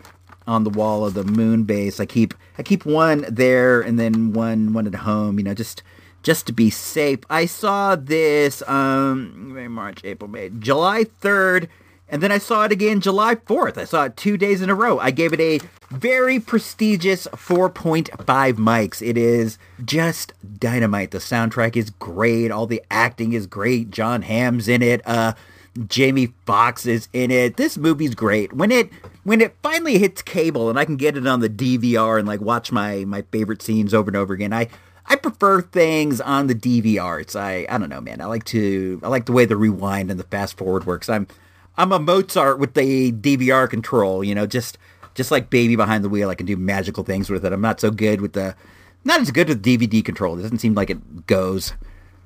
on the wall of the moon base. I keep I keep one there and then one one at home. You know, just just to be safe. I saw this um March, April, May, July third. And then I saw it again July 4th. I saw it two days in a row. I gave it a very prestigious 4.5 mics. It is just dynamite. The soundtrack is great. All the acting is great. Jon Hamm's in it. Uh, Jamie Foxx is in it. This movie's great. When it when it finally hits cable and I can get it on the DVR and like watch my my favorite scenes over and over again, I I prefer things on the DVR. It's I I don't know, man. I like to I like the way the rewind and the fast forward works. I'm I'm a Mozart with the DVR control, you know, just just like Baby behind the wheel. I can do magical things with it. I'm not so good with the not as good with DVD control. It doesn't seem like it goes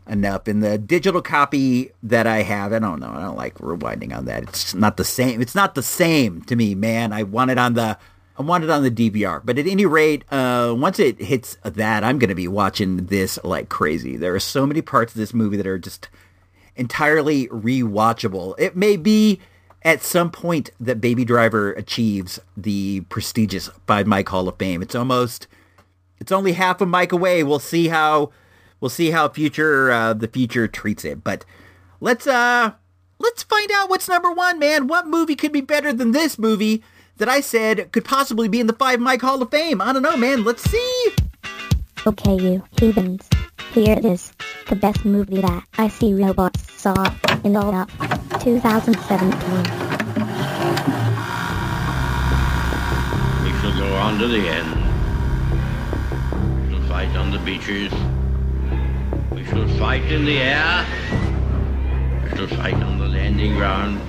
enough. In the digital copy that I have, I don't know. I don't like rewinding on that. It's not the same. It's not the same to me, man. I want it on the I want it on the DVR. But at any rate, uh, once it hits that, I'm going to be watching this like crazy. There are so many parts of this movie that are just entirely rewatchable. It may be at some point that Baby Driver achieves the prestigious Five Mic Hall of Fame. It's almost, it's only half a mic away. We'll see how, we'll see how future uh, the future treats it. But let's uh, let's find out what's number one, man. What movie could be better than this movie that I said could possibly be in the Five Mic Hall of Fame? I don't know, man. Let's see. Okay, you heathens. Here it is. The best movie that IC Robots saw in all up 2017. We shall go on to the end. We shall fight on the beaches. We shall fight in the air. We shall fight on the landing grounds.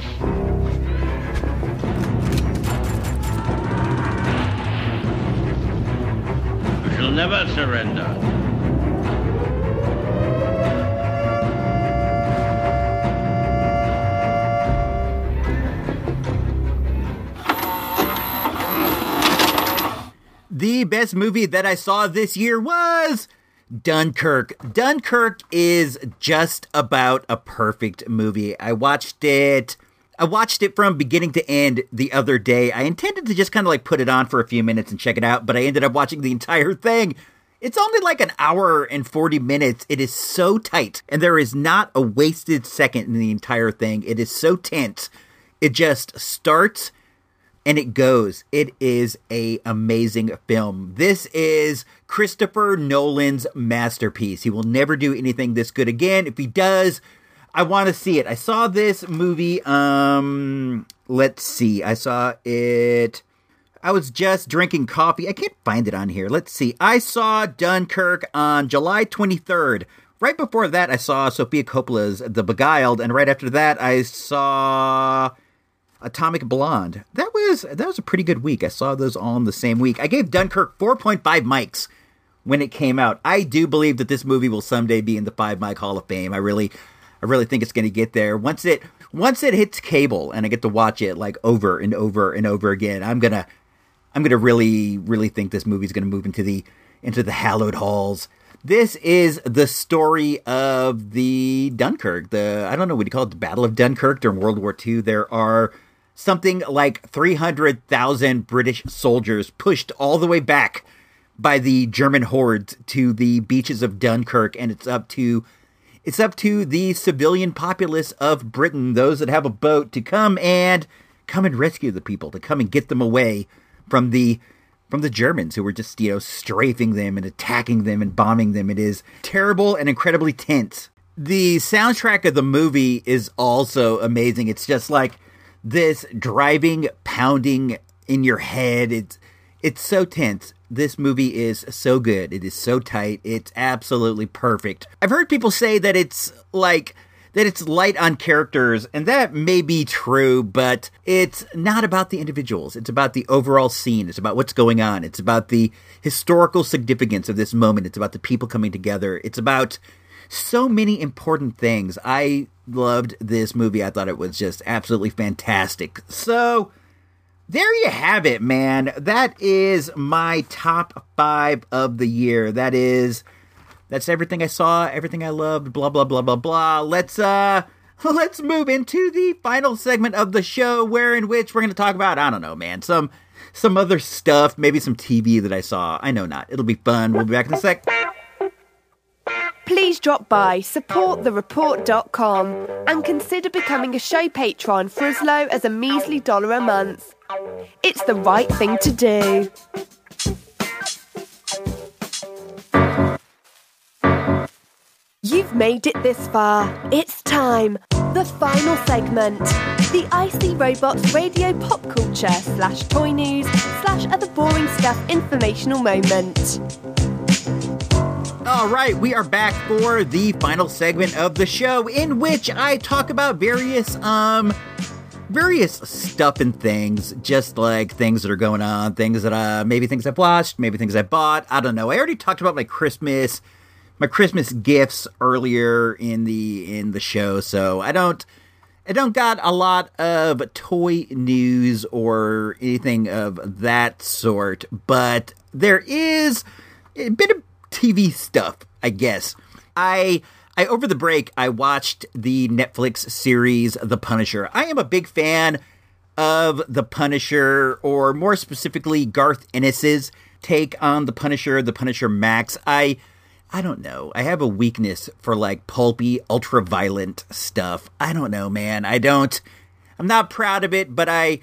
We shall never surrender. The best movie that I saw this year was Dunkirk. Dunkirk is just about a perfect movie. I watched it. I watched it from beginning to end the other day. I intended to just kind of like put it on for a few minutes and check it out, but I ended up watching the entire thing. It's only like an hour and 40 minutes. It is so tight, and there is not a wasted second in the entire thing. It is so tense. It just starts and it goes. It is a amazing film. This is Christopher Nolan's masterpiece. He will never do anything this good again. If he does, I want to see it. I saw this movie. Um, let's see. I saw it. I was just drinking coffee. I can't find it on here. Let's see. I saw Dunkirk on July 23rd. Right before that, I saw Sofia Coppola's The Beguiled, and right after that, I saw Atomic Blonde. That was that was a pretty good week. I saw those all in the same week. I gave Dunkirk 4.5 mics when it came out. I do believe that this movie will someday be in the Five Mic Hall of Fame. I really, I really think it's going to get there once it once it hits cable and I get to watch it like over and over and over again. I'm gonna, I'm gonna really, really think this movie's going to move into the into the hallowed halls. This is the story of the Dunkirk. The I don't know what you call it, the Battle of Dunkirk during World War II. There are something like 300,000 British soldiers pushed all the way back by the German hordes to the beaches of Dunkirk, and it's up to it's up to the civilian populace of Britain, those that have a boat, to come and come and rescue the people, to come and get them away from the from the Germans who were just, you know, strafing them and attacking them and bombing them. It is terrible and incredibly tense. The soundtrack of the movie is also amazing. It's just like this driving, pounding in your head. It's it's so tense this movie is so good. It is so tight. It's absolutely perfect. I've heard people say that it's like that it's light on characters, and that may be true, but it's not about the individuals. It's about the overall scene. It's about what's going on. It's about the historical significance of this moment. It's about the people coming together. It's about so many important things. I loved this movie. I thought it was just absolutely fantastic. So, there you have it, man. That is my top five of the year. That is that's everything I saw, everything I loved, blah blah blah blah blah. Let's uh let's move into the final segment of the show where in which we're gonna talk about, I don't know, man, some some other stuff, maybe some TV that I saw. I know not. It'll be fun. We'll be back in a sec. Please drop by supportthereport.com and consider becoming a show patron for as low as a measly dollar a month. It's the right thing to do. You've made it this far. It's time. The final segment. The IC Robots radio pop culture slash toy news slash other boring stuff informational moment. All right, we are back for the final segment of the show in which I talk about various um various stuff and things, just like things that are going on, things that uh maybe things I've watched, maybe things I bought. I don't know. I already talked about my Christmas my Christmas gifts earlier in the in the show, so I don't I don't got a lot of toy news or anything of that sort, but there is a bit of TV stuff, I guess. I I over the break I watched the Netflix series The Punisher. I am a big fan of The Punisher, or more specifically Garth Ennis's take on The Punisher, The Punisher Max. I I don't know. I have a weakness for like pulpy, ultra violent stuff. I don't know, man. I don't I'm not proud of it, but I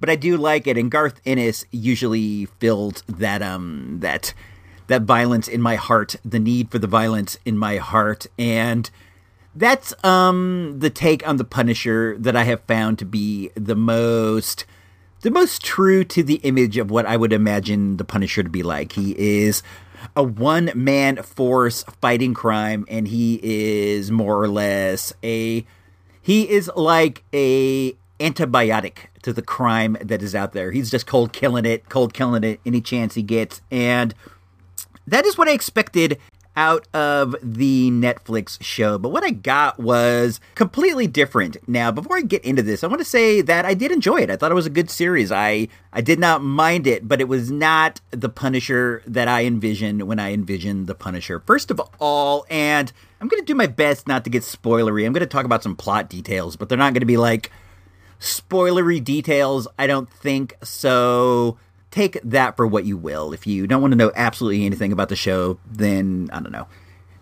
but I do like it and Garth Ennis usually fills that um that that violence in my heart, the need for the violence in my heart and that's um the take on the Punisher that I have found to be the most the most true to the image of what I would imagine the Punisher to be like. He is a one man force fighting crime, and he is more or less a he is like a antibiotic to the crime that is out there. He's just cold killing it, cold killing it any chance he gets, and that is what I expected out of the Netflix show. But what I got was completely different. Now, before I get into this, I want to say that I did enjoy it. I thought it was a good series. I I did not mind it, but it was not the Punisher that I envisioned when I envisioned the Punisher. First of all, and I'm going to do my best not to get spoilery. I'm going to talk about some plot details, but they're not going to be like spoilery details. I don't think so take that for what you will. If you don't want to know absolutely anything about the show, then I don't know.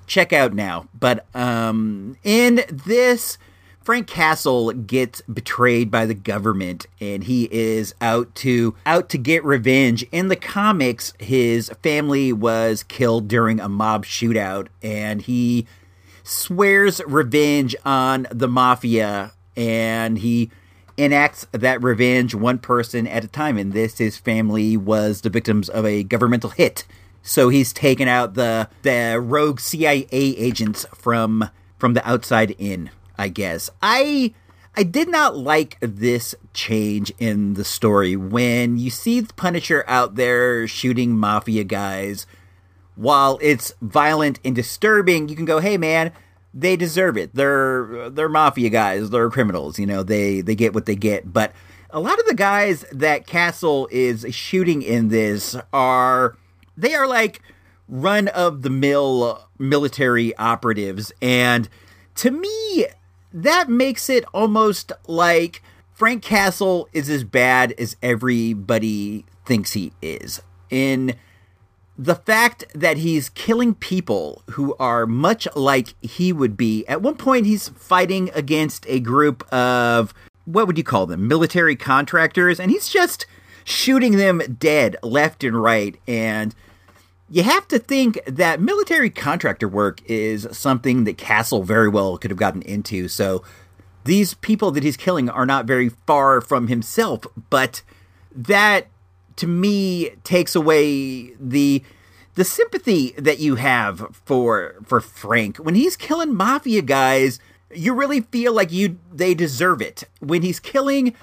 Check out now. But um, in this, Frank Castle gets betrayed by the government, and he is out to out to get revenge. In the comics, his family was killed during a mob shootout, and he swears revenge on the mafia and he enacts that revenge one person at a time. And this, his family was the victims of a governmental hit. So he's taken out the the rogue CIA agents from from the outside in, I guess. I I did not like this change in the story when you see the Punisher out there shooting mafia guys. While it's violent and disturbing, you can go, "Hey man, they deserve it. They're they're mafia guys. They're criminals. You know, they they get what they get." But a lot of the guys that Castle is shooting in this are they are like run of the mill military operatives and to me that makes it almost like Frank Castle is as bad as everybody thinks he is. In the fact that he's killing people who are much like he would be. At one point, he's fighting against a group of, what would you call them, military contractors, and he's just shooting them dead left and right. And you have to think that military contractor work is something that Castle very well could have gotten into. So these people that he's killing are not very far from himself, but that to me takes away the the sympathy that you have for for Frank when he's killing mafia guys. You really feel like you they deserve it when he's killing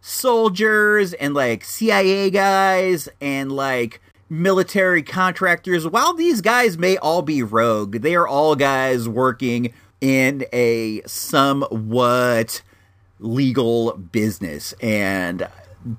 soldiers and like CIA guys and like military contractors. While these guys may all be rogue, they are all guys working in a somewhat legal business and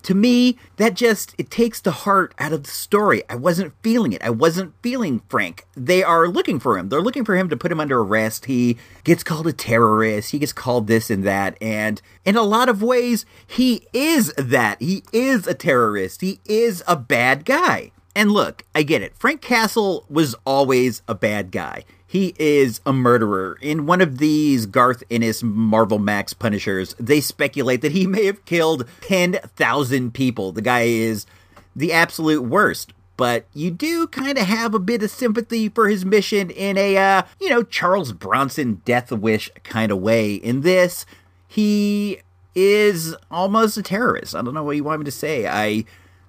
to me that just it takes the heart out of the story. I wasn't feeling it. I wasn't feeling frank. They are looking for him. They're looking for him to put him under arrest. He gets called a terrorist. He gets called this and that. And in a lot of ways he is that. He is a terrorist. He is a bad guy and look i get it frank castle was always a bad guy he is a murderer. In one of these Garth Ennis Marvel Max Punishers, they speculate that he may have killed 10,000 people. The guy is the absolute worst. But you do kind of have a bit of sympathy for his mission in a, uh, you know, Charles Bronson Death Wish kind of way. In this, he is almost a terrorist. I don't know what you want me to say. I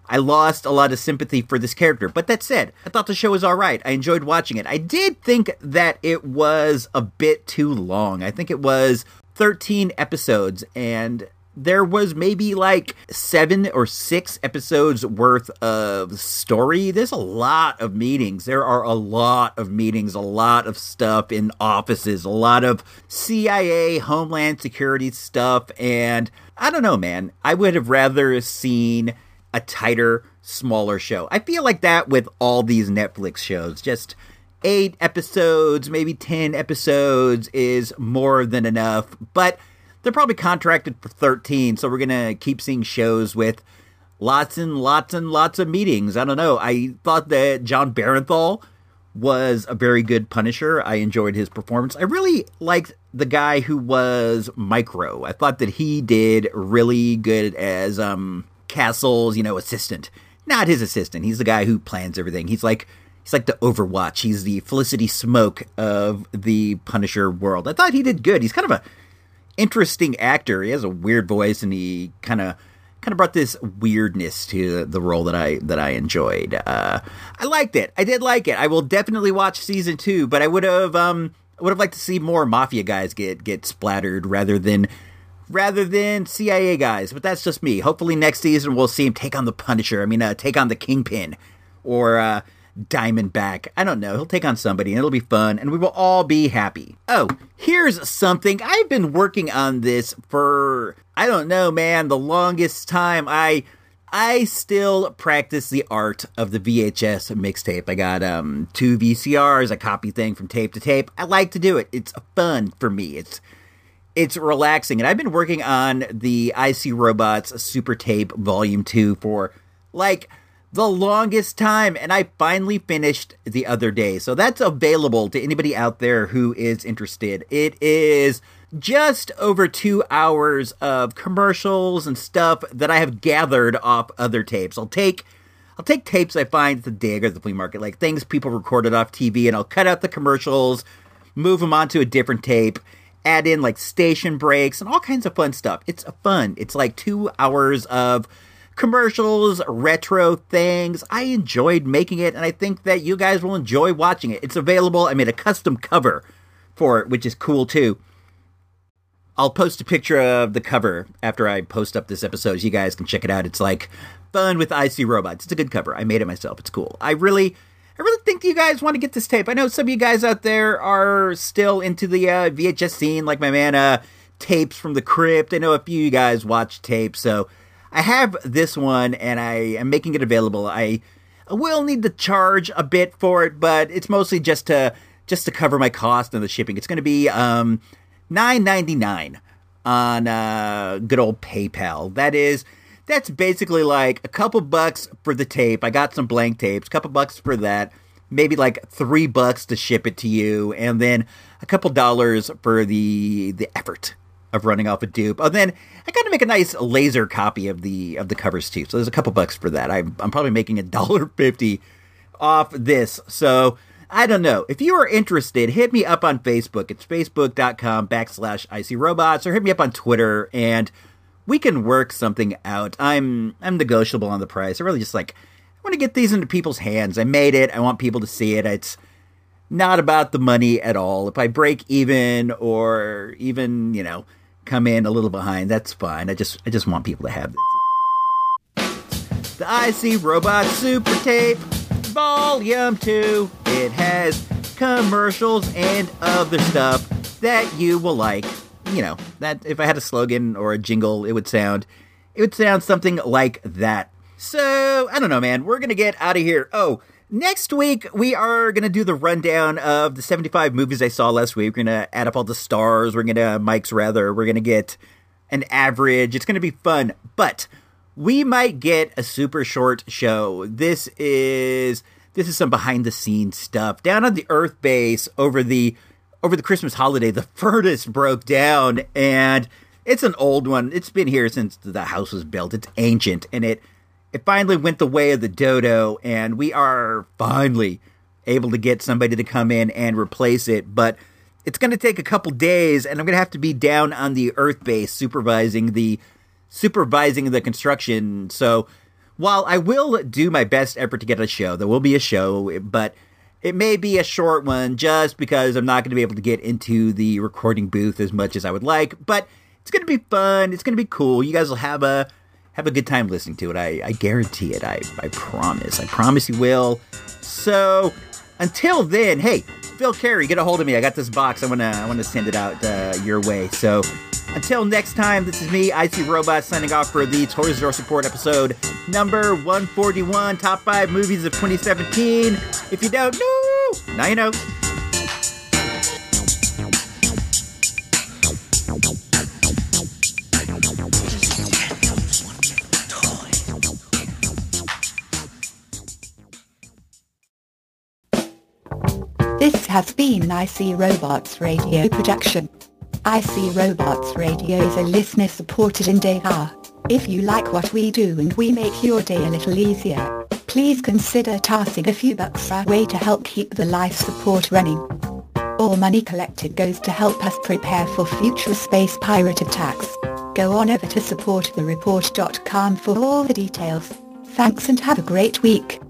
I lost a lot of sympathy for this character. But that said, I thought the show was all right. I enjoyed watching it. I did think that it was a bit too long. I think it was 13 episodes, and there was maybe like seven or six episodes worth of story. There's a lot of meetings. There are a lot of meetings, a lot of stuff in offices, a lot of CIA, Homeland Security stuff. And I don't know, man. I would have rather seen a tighter, smaller show. I feel like that with all these Netflix shows. Just eight episodes, maybe 10 episodes is more than enough, but they're probably contracted for 13, so we're going to keep seeing shows with lots and lots and lots of meetings. I don't know. I thought that Jon Bernthal was a very good Punisher. I enjoyed his performance. I really liked the guy who was Micro. I thought that he did really good as um Castle's, you know, assistant. Not his assistant. He's the guy who plans everything. He's like he's like the Overwatch. He's the Felicity Smoak of the Punisher world. I thought he did good. He's kind of a interesting actor. He has a weird voice and he kind of kind of brought this weirdness to the role that I that I enjoyed. Uh, I liked it. I did like it. I will definitely watch season two, but I would have um would have liked to see more mafia guys get get splattered rather than rather than CIA guys. But that's just me. Hopefully next season we'll see him take on the Punisher. I mean, uh, take on the Kingpin or uh, Diamondback. I don't know. He'll take on somebody and it'll be fun and we will all be happy. Oh, here's something. I've been working on this for, I don't know, man, the longest time. I. I still practice the art of the VHS mixtape. I got um two VCRs, I copy thing from tape to tape. I like to do it. It's fun for me. It's it's relaxing. And I've been working on the IC Robots Super Tape Volume 2 for like the longest time, and I finally finished the other day. So that's available to anybody out there who is interested. It is just over two hours of commercials and stuff that I have gathered off other tapes. I'll take I'll take tapes I find at the dig or the flea market, like things people recorded off TV, and I'll cut out the commercials move them onto a different tape, add in like station breaks and all kinds of fun stuff. It's fun. It's like two hours of commercials, retro things. I enjoyed making it, and I think that you guys will enjoy watching it. It's available. I made a custom cover for it, which is cool too. I'll post a picture of the cover after I post up this episode. So you guys can check it out. It's like fun with IC robots. It's a good cover. I made it myself. It's cool. I really, I really think you guys want to get this tape. I know some of you guys out there are still into the uh, VHS scene, like my man, uh, tapes from the crypt. I know a few of you guys watch tapes, so I have this one and I am making it available. I will need to charge a bit for it, but it's mostly just to just to cover my cost and the shipping. It's going to be um, nine ninety nine on uh, good old PayPal. That is that's basically like a couple bucks for the tape. I got some blank tapes, couple bucks for that, maybe like three bucks to ship it to you, and then a couple dollars for the the effort of running off a dupe. And then I got to make a nice laser copy of the of the covers too. So there's a couple bucks for that. I'm, I'm probably making a dollar fifty off this. So I don't know. If you are interested, hit me up on Facebook. It's facebook.com backslash IC robots or hit me up on Twitter and we can work something out. I'm I'm negotiable on the price. I really just like I want to get these into people's hands. I made it. I want people to see it. It's not about the money at all. If I break even or even, you know, come in a little behind, that's fine. I just I just want people to have this. The IC Robot Super Tape Volume 2. It has commercials and other stuff that you will like. You know, that if I had a slogan or a jingle, it would sound it would sound something like that. So, I don't know, man. We're to get out of here. Oh, next week we are going to do the rundown of the 75 movies I saw last week. We're going to add up all the stars. We're going to, uh, Mike's rather, we're going to get an average. It's going to be fun. But we might get a super short show. This is this is some behind the scenes stuff. Down on the Earth base over the over the Christmas holiday, the furnace broke down and it's an old one. It's been here since the house was built. It's ancient and it it finally went the way of the dodo and we are finally able to get somebody to come in and replace it, but it's going to take a couple days and I'm going to have to be down on the earth base supervising the supervising the construction. So, while I will do my best effort to get a show, there will be a show, but it may be a short one just because I'm not going to be able to get into the recording booth as much as I would like, but it's going to be fun. It's going to be cool. You guys will have a have a good time listening to it. I, I guarantee it. I, I promise. I promise you will. So until then, hey, Phil Carey, get a hold of me. I got this box. I wanna I wanna send it out uh, your way. So until next time, this is me, IC Robot, signing off for the Toys R Us Report episode number 141, top five movies of 2017. If you don't know, now you know. Has been an IC Robots radio production. IC Robots Radio is a listener-supported endeavor. If you like what we do and we make your day a little easier, please consider tossing a few bucks our way to help keep the life support running. All money collected goes to help us prepare for future space pirate attacks. Go on over to supportthereport.com for all the details. Thanks and have a great week.